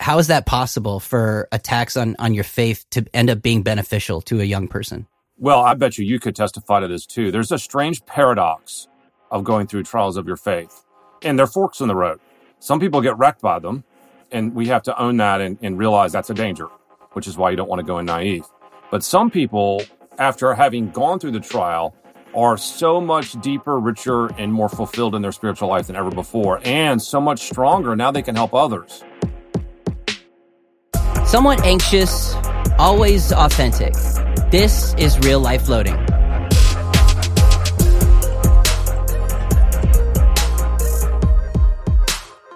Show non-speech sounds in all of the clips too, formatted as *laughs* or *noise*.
how is that possible for attacks on, on your faith to end up being beneficial to a young person? Well, I bet you you could testify to this too. There's a strange paradox of going through trials of your faith, and they're forks in the road. Some people get wrecked by them, and we have to own that and, and realize that's a danger, which is why you don't want to go in naive. But some people, after having gone through the trial, are so much deeper, richer, and more fulfilled in their spiritual life than ever before, and so much stronger. Now they can help others. Somewhat anxious, always authentic. This is real life loading.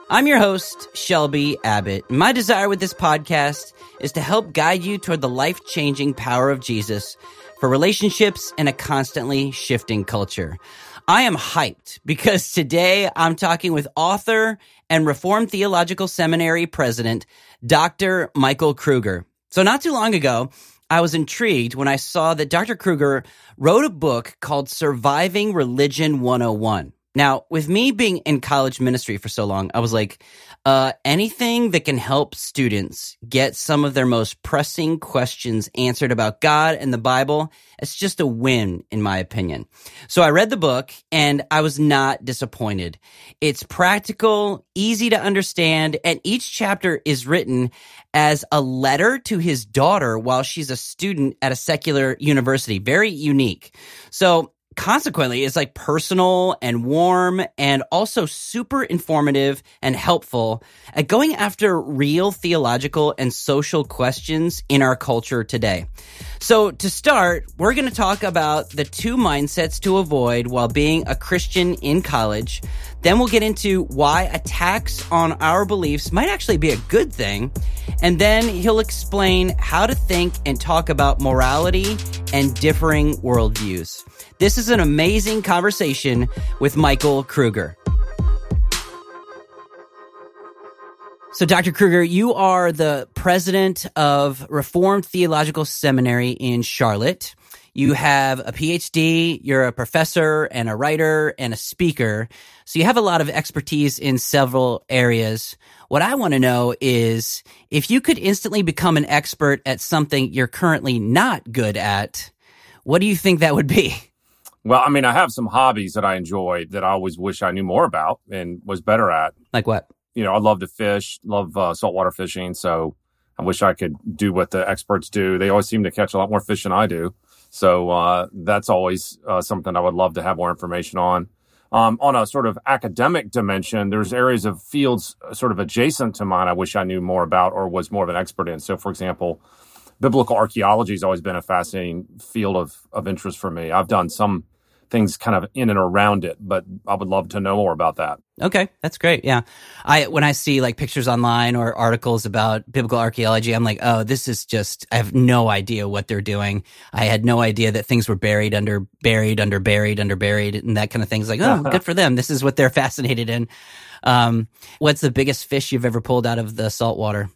I'm your host, Shelby Abbott. My desire with this podcast is to help guide you toward the life changing power of Jesus for relationships in a constantly shifting culture. I am hyped because today I'm talking with author and Reformed Theological Seminary president, Dr. Michael Kruger. So not too long ago, I was intrigued when I saw that Dr. Kruger wrote a book called Surviving Religion 101. Now, with me being in college ministry for so long, I was like, uh, anything that can help students get some of their most pressing questions answered about God and the Bible, it's just a win, in my opinion. So I read the book and I was not disappointed. It's practical, easy to understand, and each chapter is written as a letter to his daughter while she's a student at a secular university. Very unique. So consequently it's like personal and warm and also super informative and helpful at going after real theological and social questions in our culture today. So to start, we're going to talk about the two mindsets to avoid while being a Christian in college. Then we'll get into why attacks on our beliefs might actually be a good thing. And then he'll explain how to think and talk about morality and differing worldviews. This is an amazing conversation with Michael Kruger. So, Dr. Kruger, you are the president of Reformed Theological Seminary in Charlotte. You have a PhD, you're a professor and a writer and a speaker. So you have a lot of expertise in several areas. What I want to know is if you could instantly become an expert at something you're currently not good at, what do you think that would be? *laughs* Well, I mean, I have some hobbies that I enjoy that I always wish I knew more about and was better at. Like what? You know, I love to fish, love uh, saltwater fishing. So I wish I could do what the experts do. They always seem to catch a lot more fish than I do. So uh, that's always uh, something I would love to have more information on. Um, on a sort of academic dimension, there's areas of fields uh, sort of adjacent to mine I wish I knew more about or was more of an expert in. So, for example, biblical archaeology has always been a fascinating field of, of interest for me. I've done some things kind of in and around it, but I would love to know more about that. Okay, that's great. Yeah. I when I see like pictures online or articles about biblical archaeology, I'm like, "Oh, this is just I have no idea what they're doing. I had no idea that things were buried under buried under buried under buried and that kind of things like, "Oh, *laughs* good for them. This is what they're *laughs* fascinated in." Um, what's the biggest fish you've ever pulled out of the salt water?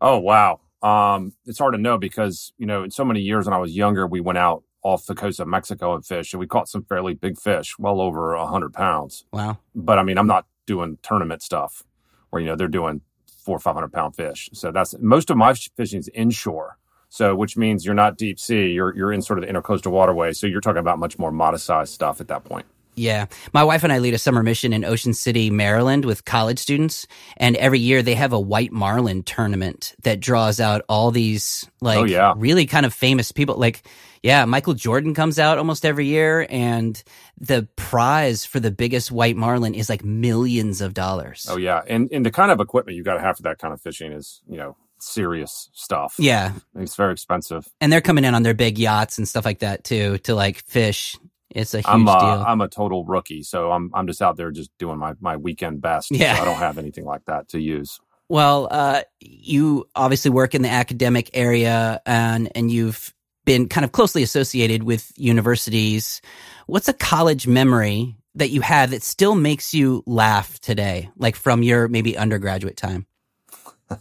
Oh, wow. Um, it's hard to know because, you know, in so many years when I was younger, we went out off the coast of Mexico and fish, and we caught some fairly big fish, well over a hundred pounds. Wow! But I mean, I'm not doing tournament stuff where you know they're doing four or five hundred pound fish. So that's most of my fishing is inshore. So which means you're not deep sea. You're you're in sort of the intercoastal waterway. So you're talking about much more modest sized stuff at that point. Yeah. My wife and I lead a summer mission in Ocean City, Maryland with college students. And every year they have a white marlin tournament that draws out all these like oh, yeah. really kind of famous people. Like, yeah, Michael Jordan comes out almost every year and the prize for the biggest white marlin is like millions of dollars. Oh yeah. And and the kind of equipment you gotta have for that kind of fishing is, you know, serious stuff. Yeah. It's very expensive. And they're coming in on their big yachts and stuff like that too to like fish it's a huge I'm a, deal. I'm a total rookie, so I'm I'm just out there just doing my my weekend best. Yeah, so I don't have anything like that to use. Well, uh, you obviously work in the academic area, and and you've been kind of closely associated with universities. What's a college memory that you have that still makes you laugh today, like from your maybe undergraduate time?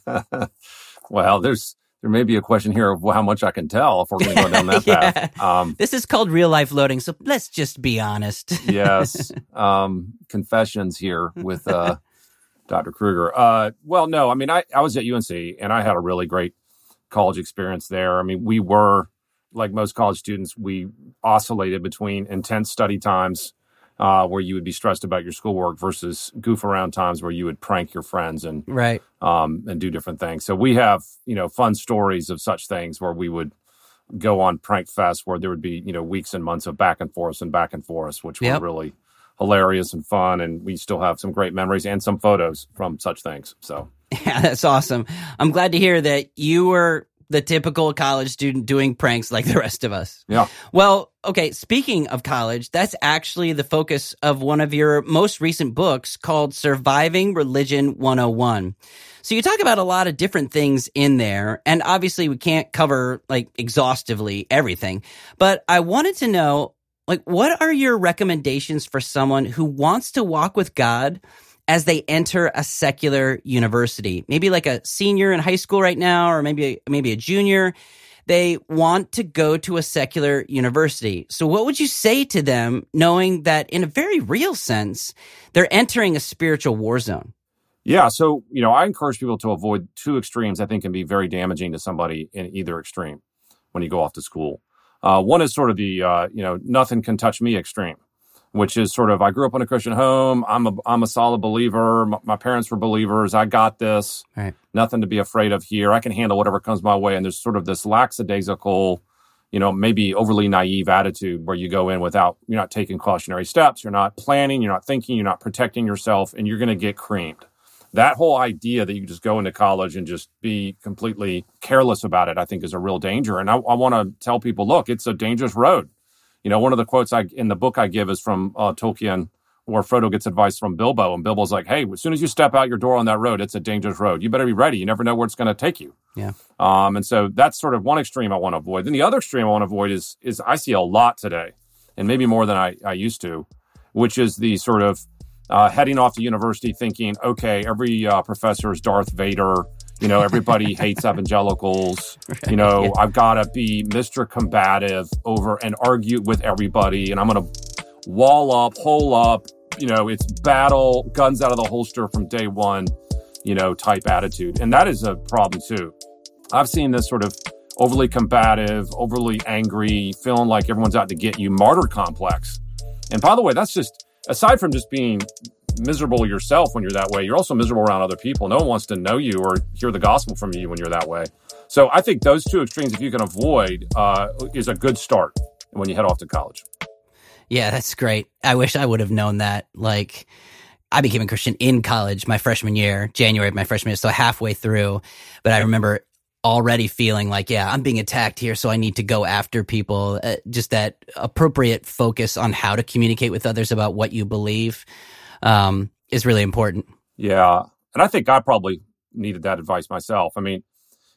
*laughs* well, there's there may be a question here of how much I can tell if we're going to go down *laughs* that yeah. path. Um, this is called real life loading, so let's just be honest. *laughs* yes, um, confessions here with uh, Dr. Kruger. Uh, well, no, I mean, I, I was at UNC and I had a really great college experience there. I mean, we were, like most college students, we oscillated between intense study times uh, where you would be stressed about your schoolwork versus goof around times where you would prank your friends and right um, and do different things. So we have you know fun stories of such things where we would go on prank fest where there would be you know weeks and months of back and forth and back and forth, which yep. were really hilarious and fun. And we still have some great memories and some photos from such things. So *laughs* yeah, that's awesome. I'm glad to hear that you were the typical college student doing pranks like the rest of us. Yeah. Well, okay, speaking of college, that's actually the focus of one of your most recent books called Surviving Religion 101. So you talk about a lot of different things in there, and obviously we can't cover like exhaustively everything, but I wanted to know like what are your recommendations for someone who wants to walk with God as they enter a secular university, maybe like a senior in high school right now, or maybe maybe a junior. They want to go to a secular university. So, what would you say to them, knowing that in a very real sense, they're entering a spiritual war zone? Yeah. So, you know, I encourage people to avoid two extremes I think can be very damaging to somebody in either extreme when you go off to school. Uh, one is sort of the, uh, you know, nothing can touch me extreme which is sort of I grew up in a Christian home. I'm a I'm a solid believer. My, my parents were believers. I got this. Right. Nothing to be afraid of here. I can handle whatever comes my way. And there's sort of this lackadaisical, you know, maybe overly naive attitude where you go in without you're not taking cautionary steps. You're not planning. You're not thinking. You're not protecting yourself, and you're going to get creamed. That whole idea that you just go into college and just be completely careless about it, I think, is a real danger. And I, I want to tell people, look, it's a dangerous road you know, one of the quotes I in the book I give is from uh, Tolkien, where Frodo gets advice from Bilbo, and Bilbo's like, "Hey, as soon as you step out your door on that road, it's a dangerous road. You better be ready. You never know where it's going to take you." Yeah. Um, and so that's sort of one extreme I want to avoid. Then the other extreme I want to avoid is is I see a lot today, and maybe more than I, I used to, which is the sort of uh, heading off to university thinking, okay, every uh, professor is Darth Vader. You know, everybody *laughs* hates evangelicals. Right. You know, yeah. I've got to be Mr. Combative over and argue with everybody, and I'm going to wall up, hole up. You know, it's battle, guns out of the holster from day one, you know, type attitude. And that is a problem too. I've seen this sort of overly combative, overly angry, feeling like everyone's out to get you, martyr complex. And by the way, that's just aside from just being miserable yourself when you're that way, you're also miserable around other people. No one wants to know you or hear the gospel from you when you're that way. So I think those two extremes, if you can avoid, uh, is a good start when you head off to college. Yeah, that's great. I wish I would have known that. Like, I became a Christian in college my freshman year, January of my freshman year, so halfway through. But I remember already feeling like, yeah, I'm being attacked here, so I need to go after people. Uh, just that appropriate focus on how to communicate with others about what you believe um, is really important. Yeah. And I think I probably needed that advice myself. I mean,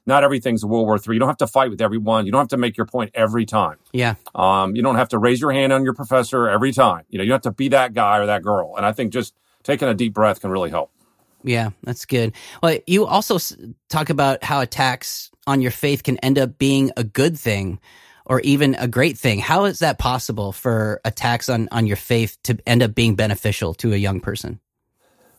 not everything's a World War III. You don't have to fight with everyone. You don't have to make your point every time. Yeah. Um, you don't have to raise your hand on your professor every time. You know, you have to be that guy or that girl. And I think just taking a deep breath can really help. Yeah, that's good. Well, you also talk about how attacks on your faith can end up being a good thing or even a great thing. How is that possible for attacks on, on your faith to end up being beneficial to a young person?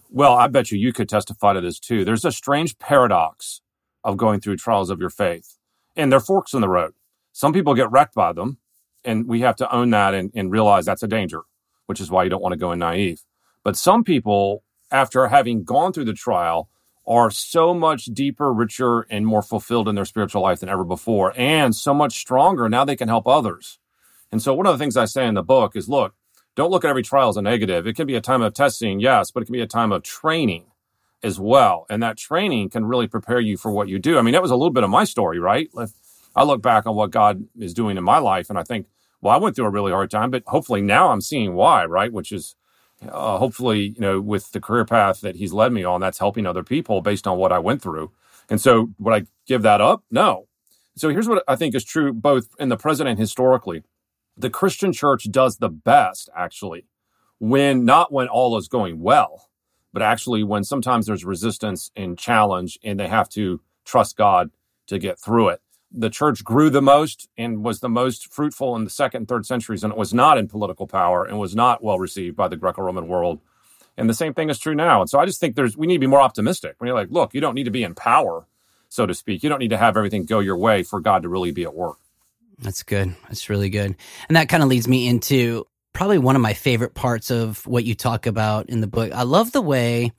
Well, I bet you you could testify to this too. There's a strange paradox of going through trials of your faith, and they're forks in the road. Some people get wrecked by them, and we have to own that and, and realize that's a danger, which is why you don't want to go in naive. But some people, after having gone through the trial, are so much deeper, richer, and more fulfilled in their spiritual life than ever before, and so much stronger. Now they can help others. And so, one of the things I say in the book is look, don't look at every trial as a negative. It can be a time of testing, yes, but it can be a time of training as well. And that training can really prepare you for what you do. I mean, that was a little bit of my story, right? If I look back on what God is doing in my life, and I think, well, I went through a really hard time, but hopefully now I'm seeing why, right? Which is uh, hopefully, you know, with the career path that he's led me on, that's helping other people based on what I went through. And so, would I give that up? No. So, here's what I think is true both in the present and historically. The Christian church does the best, actually, when not when all is going well, but actually when sometimes there's resistance and challenge and they have to trust God to get through it the church grew the most and was the most fruitful in the second and third centuries, and it was not in political power and was not well received by the Greco Roman world And the same thing is true now. And so I just think there's, we need to be more optimistic. When you're like, look, you don't need to be in power, so to speak. You don't need to have everything go your way for God to really be at work. That's good. That's really good. And that kind of leads me into probably one of my favorite parts of what you talk about in the book. I love the way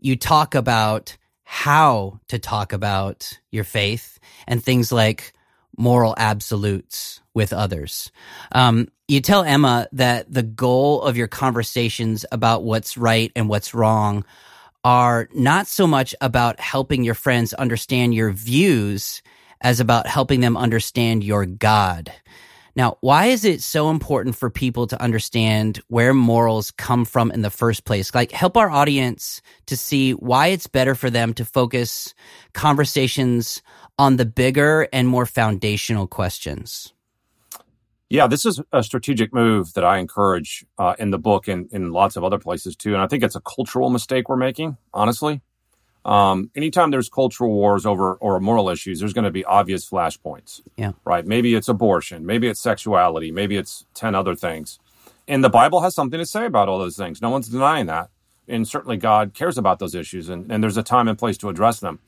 you talk about how to talk about your faith and things like moral absolutes with others. Um, you tell Emma that the goal of your conversations about what's right and what's wrong are not so much about helping your friends understand your views as about helping them understand your God. Now, why is it so important for people to understand where morals come from in the first place? Like, help our audience to see why it's better for them to focus conversations on the bigger and more foundational questions. Yeah, this is a strategic move that I encourage uh, in the book and in lots of other places too. And I think it's a cultural mistake we're making, honestly. Um, anytime there's cultural wars over or moral issues, there's going to be obvious flashpoints. Yeah. Right. Maybe it's abortion. Maybe it's sexuality. Maybe it's 10 other things. And the Bible has something to say about all those things. No one's denying that. And certainly God cares about those issues and, and there's a time and place to address them.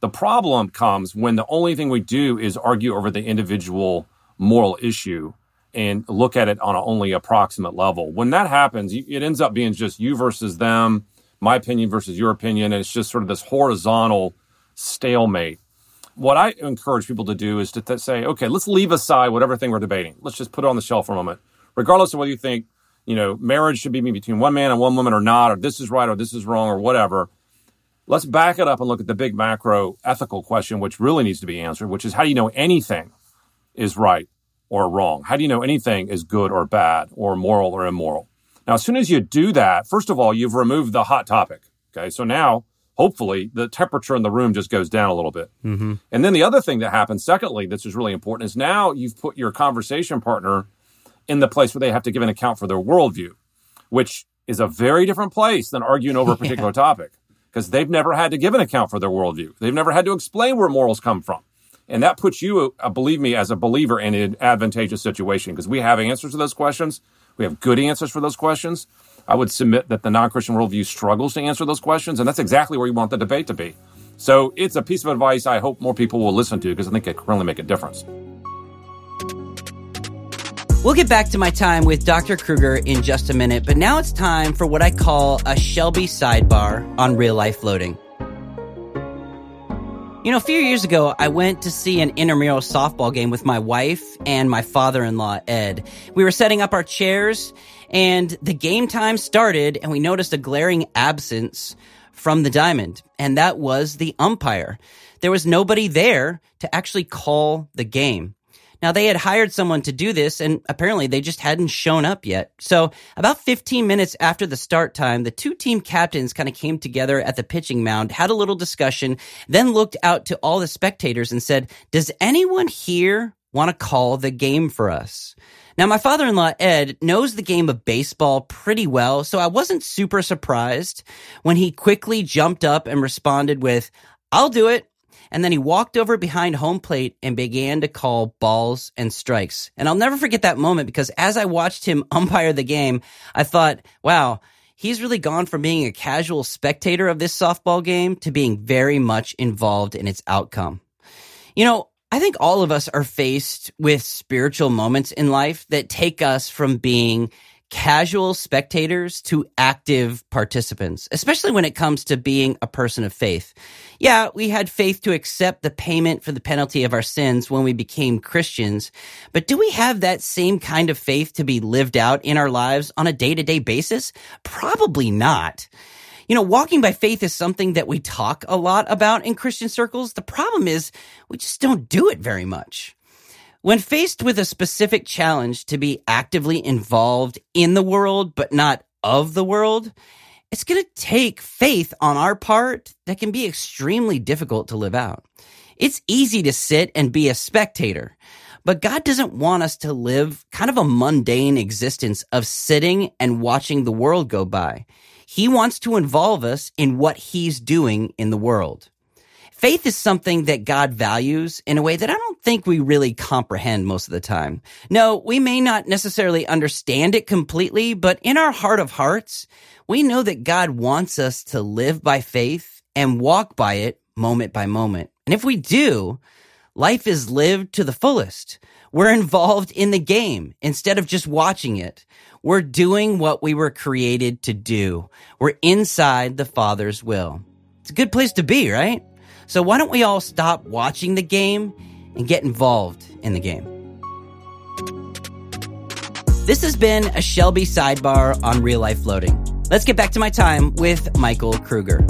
The problem comes when the only thing we do is argue over the individual moral issue and look at it on a only approximate level. When that happens, it ends up being just you versus them my opinion versus your opinion. And it's just sort of this horizontal stalemate. What I encourage people to do is to th- say, okay, let's leave aside whatever thing we're debating. Let's just put it on the shelf for a moment, regardless of whether you think, you know, marriage should be between one man and one woman or not, or this is right or this is wrong or whatever. Let's back it up and look at the big macro ethical question, which really needs to be answered, which is how do you know anything is right or wrong? How do you know anything is good or bad or moral or immoral? Now, as soon as you do that, first of all, you've removed the hot topic. Okay. So now, hopefully, the temperature in the room just goes down a little bit. Mm-hmm. And then the other thing that happens, secondly, this is really important, is now you've put your conversation partner in the place where they have to give an account for their worldview, which is a very different place than arguing over a *laughs* particular yeah. topic because they've never had to give an account for their worldview. They've never had to explain where morals come from. And that puts you, uh, believe me, as a believer in an advantageous situation because we have answers to those questions we have good answers for those questions. I would submit that the non Christian worldview struggles to answer those questions, and that's exactly where you want the debate to be. So it's a piece of advice I hope more people will listen to because I think it can really make a difference. We'll get back to my time with Dr. Kruger in just a minute, but now it's time for what I call a Shelby sidebar on real life loading. You know, a few years ago, I went to see an intramural softball game with my wife and my father-in-law, Ed. We were setting up our chairs and the game time started and we noticed a glaring absence from the diamond. And that was the umpire. There was nobody there to actually call the game. Now they had hired someone to do this and apparently they just hadn't shown up yet. So about 15 minutes after the start time, the two team captains kind of came together at the pitching mound, had a little discussion, then looked out to all the spectators and said, does anyone here want to call the game for us? Now, my father in law, Ed, knows the game of baseball pretty well, so I wasn't super surprised when he quickly jumped up and responded with, I'll do it. And then he walked over behind home plate and began to call balls and strikes. And I'll never forget that moment because as I watched him *laughs* umpire the game, I thought, wow, he's really gone from being a casual spectator of this softball game to being very much involved in its outcome. You know, I think all of us are faced with spiritual moments in life that take us from being casual spectators to active participants, especially when it comes to being a person of faith. Yeah, we had faith to accept the payment for the penalty of our sins when we became Christians, but do we have that same kind of faith to be lived out in our lives on a day to day basis? Probably not. You know, walking by faith is something that we talk a lot about in Christian circles. The problem is we just don't do it very much. When faced with a specific challenge to be actively involved in the world, but not of the world, it's going to take faith on our part that can be extremely difficult to live out. It's easy to sit and be a spectator, but God doesn't want us to live kind of a mundane existence of sitting and watching the world go by. He wants to involve us in what he's doing in the world. Faith is something that God values in a way that I don't think we really comprehend most of the time. No, we may not necessarily understand it completely, but in our heart of hearts, we know that God wants us to live by faith and walk by it moment by moment. And if we do, life is lived to the fullest. We're involved in the game instead of just watching it. We're doing what we were created to do. We're inside the Father's will. It's a good place to be, right? So why don't we all stop watching the game and get involved in the game? This has been a Shelby sidebar on real life loading. Let's get back to my time with Michael Kruger.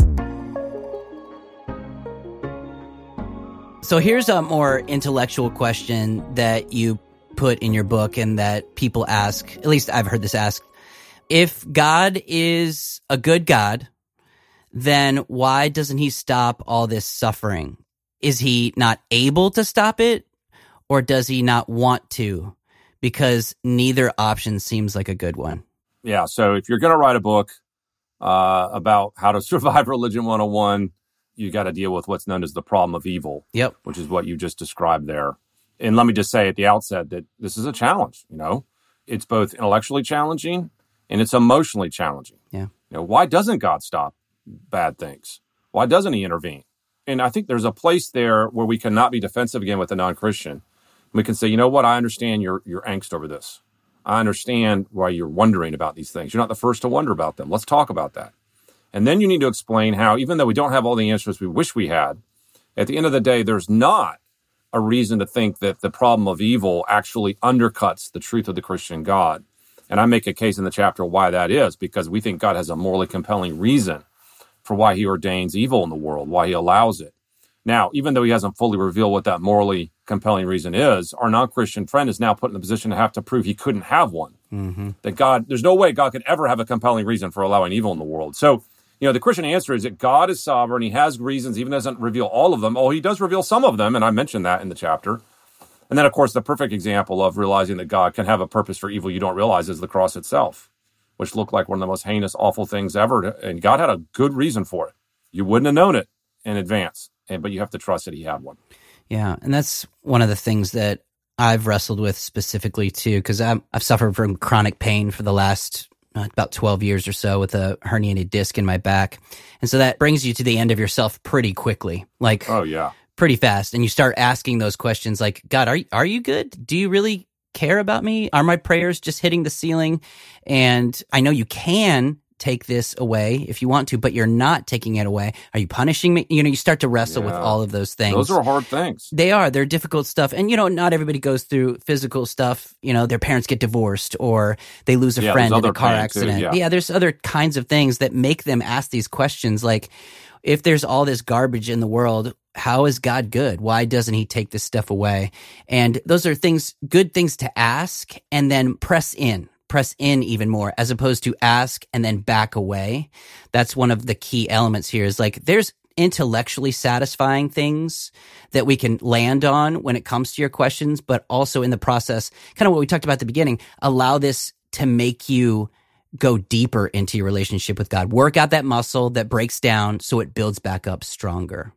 So here's a more intellectual question that you put in your book and that people ask, at least I've heard this asked. If God is a good God, then why doesn't he stop all this suffering? Is he not able to stop it or does he not want to? Because neither option seems like a good one. Yeah. So if you're going to write a book uh, about how to *laughs* survive Religion 101, you got to deal with what's known as the problem of evil. Yep. Which is what you just described there. And let me just say at the outset that this is a challenge, you know. It's both intellectually challenging and it's emotionally challenging. Yeah. You know, why doesn't God stop bad things? Why doesn't he intervene? And I think there's a place there where we cannot be defensive again with a non-Christian. We can say, you know what, I understand your your angst over this. I understand why you're wondering about these things. You're not the first to wonder about them. Let's talk about that. And then you need to explain how, even though we don't have all the answers we wish we had, at the end of the day, there's not a reason to think that the problem of evil actually undercuts the truth of the Christian God. And I make a case in the chapter why that is, because we think God has a morally compelling reason for why he ordains evil in the world, why he allows it. Now, even though he hasn't fully revealed what that morally compelling reason is, our non Christian friend is now put in the position to have to prove he couldn't have one. Mm-hmm. That God, there's no way God could ever have a compelling reason for allowing evil in the world. So you know, the Christian answer is that God is sovereign. He has reasons, even doesn't reveal all of them. Oh, he does reveal some of them, and I mentioned that in the chapter. And then, of course, the perfect example of realizing that God can have a purpose for evil you don't realize is the cross itself, which looked like one of the most heinous, awful things ever. And God had a good reason for it. You wouldn't have known it in advance, but you have to trust that He had one. Yeah, and that's one of the things that I've wrestled with specifically too, because I've suffered from chronic pain for the last uh, about 12 years or so with a herniated disc in my back. And so that brings you to the end of yourself pretty quickly. Like, oh, yeah. Pretty fast. And you start asking those questions like, God, are, are you good? Do you really care about me? Are my prayers just hitting the ceiling? And I know you can take this away if you want to, but you're not taking it away. Are you punishing me? You know, you start to wrestle yeah. with all of those things. Those are hard things. They are. They're difficult stuff. And, you know, not everybody goes through physical stuff. You know, their parents get divorced or they lose a yeah, friend in a car accident. Too, yeah. yeah, there's other kinds of things that make them ask these questions like, if there's all this garbage in the world, how is God good? Why doesn't he take this stuff away? And those are things, good things to ask and then press in press in even more as opposed to ask and then back away. That's one of the key elements here is like there's intellectually satisfying things that we can land on when it comes to your questions, but also in the process, kind of what we talked about at the beginning, allow this to make you go deeper into your relationship with God. Work out that muscle that breaks down so it builds back up stronger.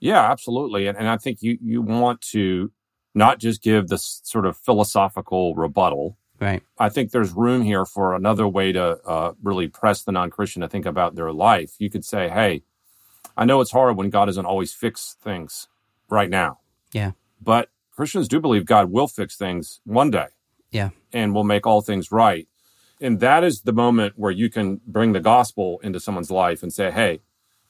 Yeah, absolutely. And, and I think you, you want to not just give this sort of philosophical rebuttal, Right. I think there's room here for another way to uh, really press the non Christian to think about their life. You could say, hey, I know it's hard when God doesn't always fix things right now. Yeah. But Christians do believe God will fix things one day. Yeah. And will make all things right. And that is the moment where you can bring the gospel into someone's life and say, hey,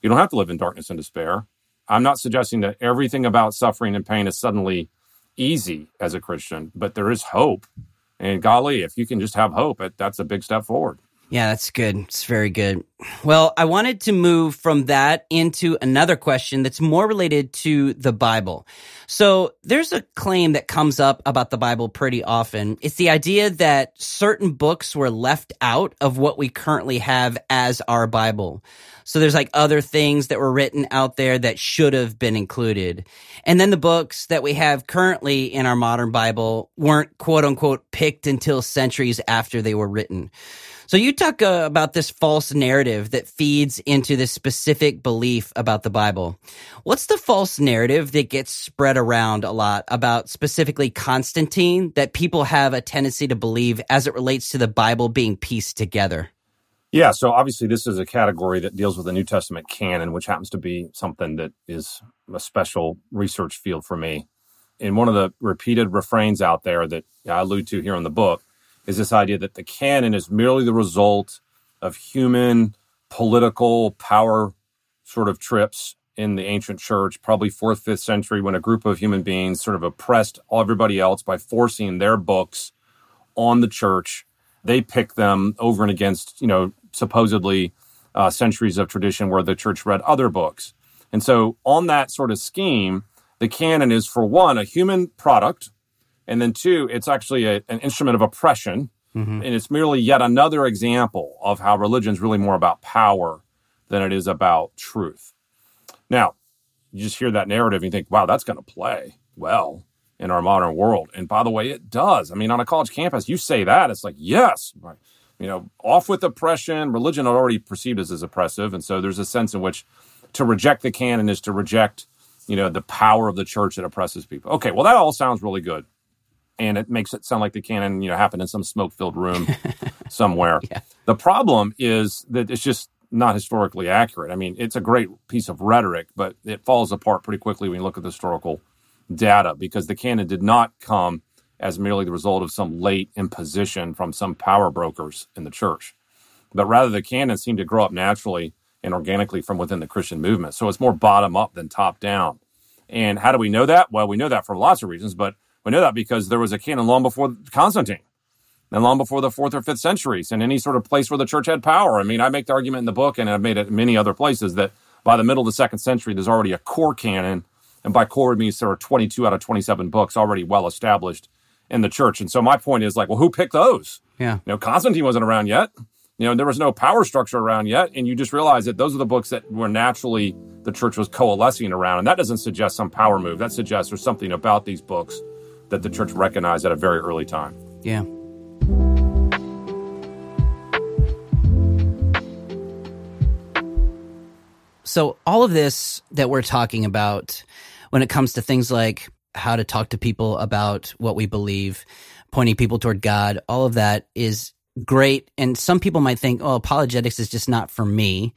you don't have to live in darkness and despair. I'm not suggesting that everything about suffering and pain is suddenly easy as a Christian, but there is hope and golly, if you can just have hope, that's a big step forward. Yeah, that's good. It's very good. Well, I wanted to move from that into another question that's more related to the Bible. So there's a claim that comes up about the Bible pretty often. It's the idea that certain books were left out of what we currently have as our Bible. So there's like other things that were written out there that should have been included. And then the books that we have currently in our modern Bible weren't quote unquote picked until centuries after they were written. So you talk uh, about this false narrative that feeds into this specific belief about the Bible. What's the false narrative that gets spread around a lot about specifically Constantine that people have a tendency to believe as it relates to the Bible being pieced together? Yeah, so obviously this is a category that deals with the New Testament canon, which happens to be something that is a special research field for me. And one of the repeated refrains out there that I allude to here in the book is this idea that the canon is merely the result of human political power sort of trips in the ancient church, probably fourth, fifth century, when a group of human beings sort of oppressed everybody else by forcing their books on the church. They pick them over and against, you know, supposedly uh, centuries of tradition where the church read other books. And so, on that sort of scheme, the canon is, for one, a human product and then two, it's actually a, an instrument of oppression. Mm-hmm. And it's merely yet another example of how religion is really more about power than it is about truth. Now, you just hear that narrative and you think, wow, that's going to play well in our modern world. And by the way, it does. I mean, on a college campus, you say that, it's like, yes, you know, off with oppression. Religion already perceived as, as oppressive. And so there's a sense in which to reject the canon is to reject, you know, the power of the church that oppresses people. Okay, well, that all sounds really good and it makes it sound like the canon, you know, happened in some smoke-filled room *laughs* somewhere. Yeah. The problem is that it's just not historically accurate. I mean, it's a great piece of rhetoric, but it falls apart pretty quickly when you look at the historical data because the canon did not come as merely the result of some late imposition from some power brokers in the church, but rather the canon seemed to grow up naturally and organically from within the Christian movement. So it's more bottom up than top down. And how do we know that? Well, we know that for lots of reasons, but we know that because there was a canon long before Constantine and long before the fourth or fifth centuries and any sort of place where the church had power. I mean, I make the argument in the book and I've made it in many other places that by the middle of the second century, there's already a core canon. And by core, it means there are 22 out of 27 books already well established in the church. And so my point is like, well, who picked those? Yeah. You know, Constantine wasn't around yet. You know, there was no power structure around yet. And you just realize that those are the books that were naturally the church was coalescing around. And that doesn't suggest some power move. That suggests there's something about these books that the church recognized at a very early time. Yeah. So, all of this that we're talking about when it comes to things like how to talk to people about what we believe, pointing people toward God, all of that is great. And some people might think, oh, apologetics is just not for me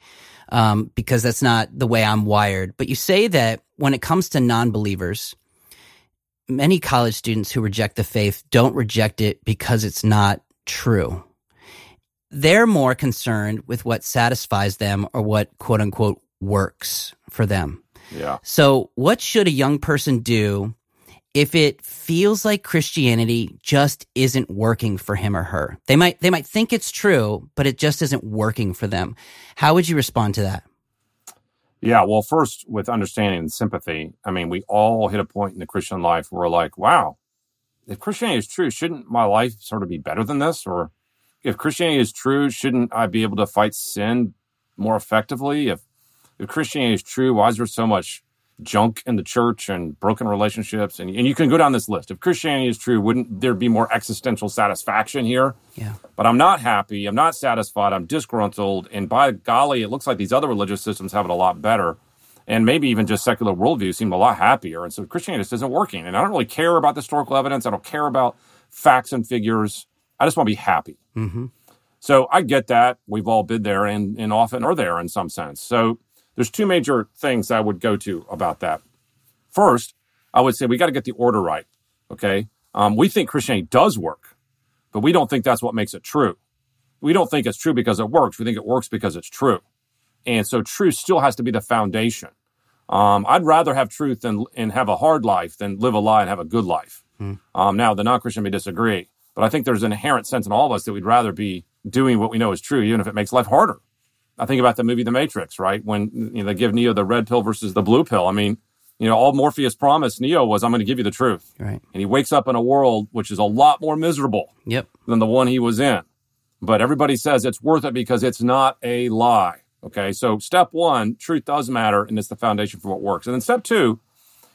um, because that's not the way I'm wired. But you say that when it comes to non believers, many college students who reject the faith don't reject it because it's not true. They're more concerned with what satisfies them or what quote unquote works for them. Yeah. So, what should a young person do if it feels like Christianity just isn't working for him or her? They might they might think it's true, but it just isn't working for them. How would you respond to that? Yeah, well, first with understanding and sympathy, I mean, we all hit a point in the Christian life where we're like, wow, if Christianity is true, shouldn't my life sort of be better than this? Or if Christianity is true, shouldn't I be able to fight sin more effectively? If if Christianity is true, why is there so much junk in the church and broken relationships. And, and you can go down this list. If Christianity is true, wouldn't there be more existential satisfaction here? Yeah. But I'm not happy. I'm not satisfied. I'm disgruntled. And by golly, it looks like these other religious systems have it a lot better. And maybe even just secular worldview seem a lot happier. And so Christianity just isn't working. And I don't really care about the historical evidence. I don't care about facts and figures. I just want to be happy. Mm-hmm. So I get that. We've all been there and, and often are there in some sense. So there's two major things I would go to about that. First, I would say we got to get the order right. Okay. Um, we think Christianity does work, but we don't think that's what makes it true. We don't think it's true because it works. We think it works because it's true. And so truth still has to be the foundation. Um, I'd rather have truth and, and have a hard life than live a lie and have a good life. Hmm. Um, now, the non Christian may disagree, but I think there's an inherent sense in all of us that we'd rather be doing what we know is true, even if it makes life harder. I think about the movie The Matrix, right? When you know, they give Neo the red pill versus the blue pill. I mean, you know, all Morpheus promised Neo was, I'm going to give you the truth. Right. And he wakes up in a world which is a lot more miserable yep. than the one he was in. But everybody says it's worth it because it's not a lie. Okay. So step one, truth does matter, and it's the foundation for what works. And then step two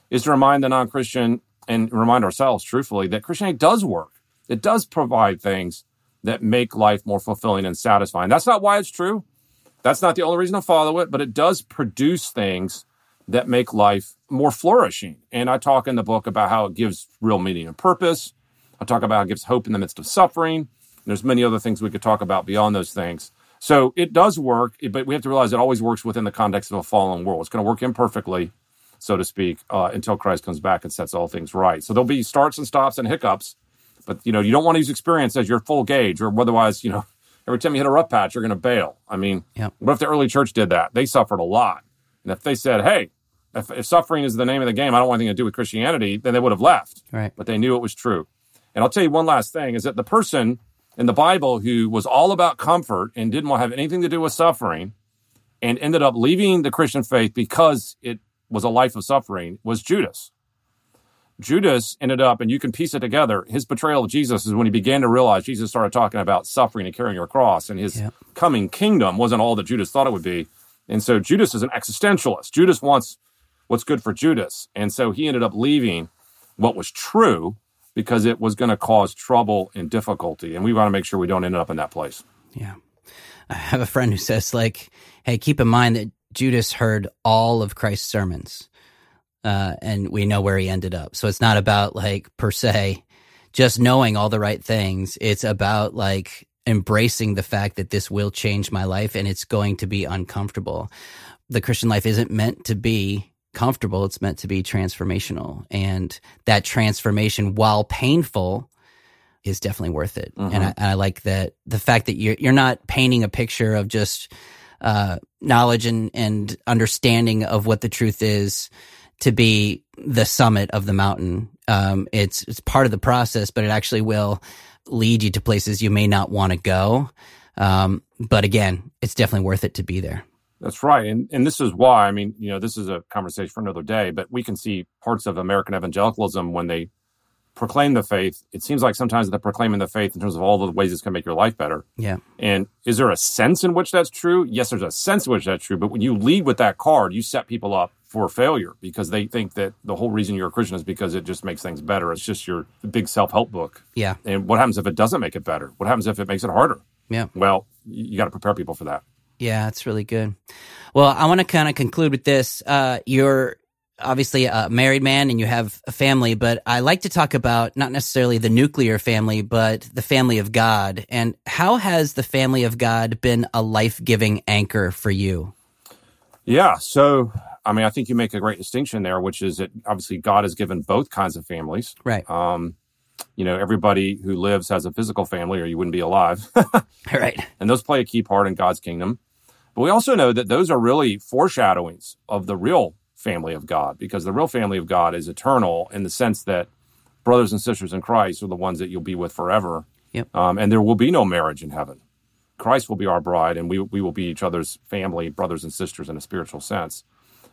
is to remind the non Christian and remind ourselves truthfully that Christianity does work. It does provide things that make life more fulfilling and satisfying. That's not why it's true. That's not the only reason to follow it, but it does produce things that make life more flourishing. And I talk in the book about how it gives real meaning and purpose. I talk about how it gives hope in the midst of suffering. There's many other things we could talk about beyond those things. So it does work, but we have to realize it always works within the context of a fallen world. It's going to work imperfectly, so to speak, uh, until Christ comes back and sets all things right. So there'll be starts and stops and hiccups, but you know you don't want to use experience as your full gauge, or otherwise, you know, every time you hit a rough patch, you're going to bail. I mean, Yep. what if the early church did that? They suffered a lot, and if they said, "Hey, if, if suffering is the name of the game, I don't want anything to do with Christianity," then they would have left. Right. But they knew it was true. And I'll tell you one last thing: is that the person in the Bible who was all about comfort and didn't want to have anything to do with suffering, and ended up leaving the Christian faith because it was a life of suffering was Judas. Judas ended up, and you can piece it together. His betrayal of Jesus is when he began to realize Jesus started talking about suffering and carrying your cross, and his Yeah. coming kingdom wasn't all that Judas thought it would be. And so Judas is an existentialist. Judas wants what's good for Judas. And so he ended up leaving what was true because it was going to cause trouble and difficulty. And we want to make sure we don't end up in that place. Yeah. I have a friend who says, like, hey, keep in mind that Judas heard all of Christ's sermons. Uh, and we know where he ended up. So it's not about like per se just knowing all the right things. It's about like embracing the fact that this will change my life and it's going to be uncomfortable. The Christian life isn't meant to be comfortable. It's meant to be transformational. And that transformation, while painful, is definitely worth it. And I, I like that the fact that you're you're not painting a picture of just uh, knowledge and and understanding of what the truth is to be the summit of the mountain. Um, it's it's part of the process, but it actually will lead you to places you may not want to go. Um, but again, it's definitely worth it to be there. That's right. And and this is why, I mean, you know, this is a conversation for another day, but we can see parts of American evangelicalism when they proclaim the faith. It seems like sometimes they're proclaiming the faith in terms of all the ways it's going to make your life better. Yeah, And is there a sense in which that's true? Yes, there's a sense in which that's true. But when you lead with that card, you set people up for failure because they think that the whole reason you're a Christian is because it just makes things better. It's just your big self help book. yeah, And what happens if it doesn't make it better? What happens if it makes it harder? yeah. Well, you, got to prepare people for that. Yeah, it's really good. Well, I want to kind of conclude with this. Uh, you're obviously a married man and you have a family, but I like to talk about not necessarily the nuclear family, but the family of God. And how has the family of God been a life giving anchor for you? Yeah. So, I mean, I think you make a great distinction there, which is that obviously God has given both kinds of families. Right. Um, you know, everybody who lives has a physical family, or you wouldn't be alive. *laughs* right. and those play a key part in God's kingdom. But we also know that those are really foreshadowings of the real family of God, because the real family of God is eternal in the sense that brothers and sisters in Christ are the ones that you'll be with forever. Yep. Um, and there will be no marriage in heaven. Christ will be our bride, and we we will be each other's family, brothers and sisters in a spiritual sense.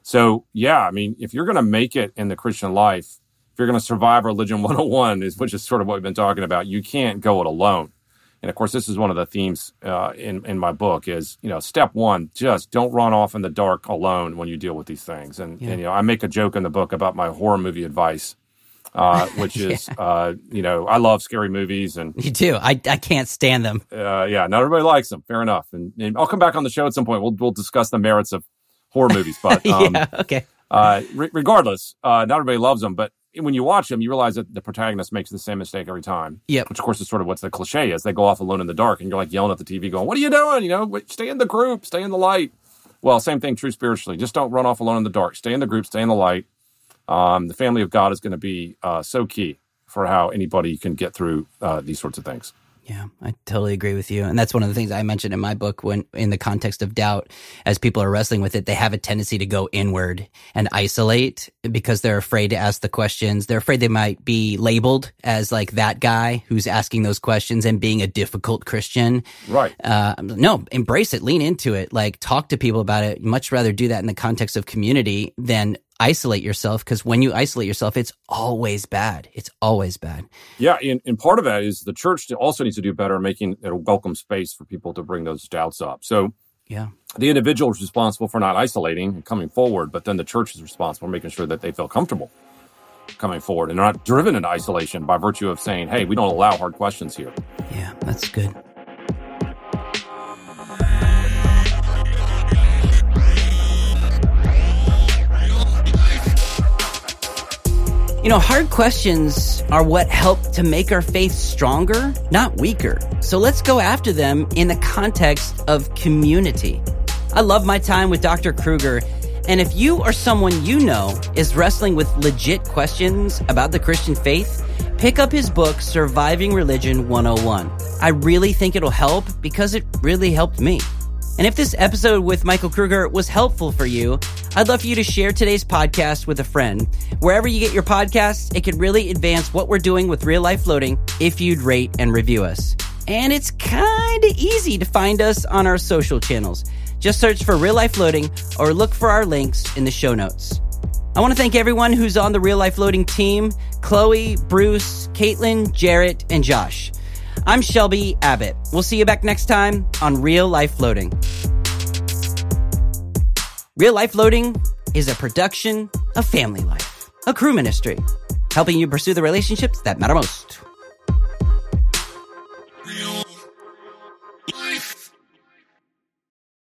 So, yeah, I mean, if you're going to make it in the Christian life, if you're going to survive religion *laughs* 101, is which is sort of what we've been talking about, you can't go it alone. And of course, this is one of the themes uh, in in my book is you know step one, just don't run off in the dark alone when you deal with these things. And, Yeah. and you know, I make a joke in the book about my horror movie advice, uh, *laughs* which is uh, you know I love scary movies and You do. I, I can't stand them. uh, yeah, not everybody likes them. Fair enough. And, and I'll come back on the show at some point. We'll we'll discuss the merits of horror movies, but *laughs* um, yeah. Okay. uh, re- regardless, uh, not everybody loves them. But when you watch them, you realize that the protagonist makes the same mistake every time. Yep. Which, of course, is sort of what's the cliche is. They go off alone in the dark, and you're like yelling at the TV, going, "What are you doing? You know, stay in the group, stay in the light." Well, same thing, true spiritually. Just don't run off alone in the dark. Stay in the group, stay in the light. Um, the family of God is going to be uh, so key for how anybody can get through uh, these sorts of things. Yeah, I totally agree with you. And that's one of the things I mentioned in my book when in the context of doubt, as people are wrestling with it, they have a tendency to go inward and isolate because they're afraid to ask the questions. They're afraid they might be labeled as like that guy who's asking those questions and being a difficult Christian. Right. Uh, no, embrace it, lean into it, like talk to people about it. Much rather do that in the context of community than isolate yourself because when you isolate yourself, it's always bad. It's always bad. Yeah, and, and part of that is the church also needs to do better making it a welcome space for people to bring those doubts up. So Yeah. the individual is responsible for not isolating and coming forward, but then the church is responsible for making sure that they feel comfortable coming forward and they're not driven into isolation by virtue of saying, hey, we don't allow hard questions here. Yeah, that's good. You know, hard questions are what help to make our faith stronger, not weaker. So let's go after them in the context of community. I love my time with Dr. Kruger. And if you or someone you know is wrestling with legit questions about the Christian faith, pick up his book, Surviving Religion 101. I really think it'll help because it really helped me. And if this episode with Michael Kruger was helpful for you, I'd love for you to share today's podcast with a friend. Wherever you get your podcasts, it could really advance what we're doing with real life loading if you'd rate and review us. And it's kind of easy to find us on our social channels. Just search for Real Life Loading or look for our links in the show notes. I want to thank everyone who's on the Real Life Loading team Chloe, Bruce, Caitlin, Jarrett, and Josh. I'm Shelby Abbott. We'll see you back next time on Real Life Loading. Real Life Loading is a production of FamilyLife, a Cru ministry, helping you pursue the relationships that matter most.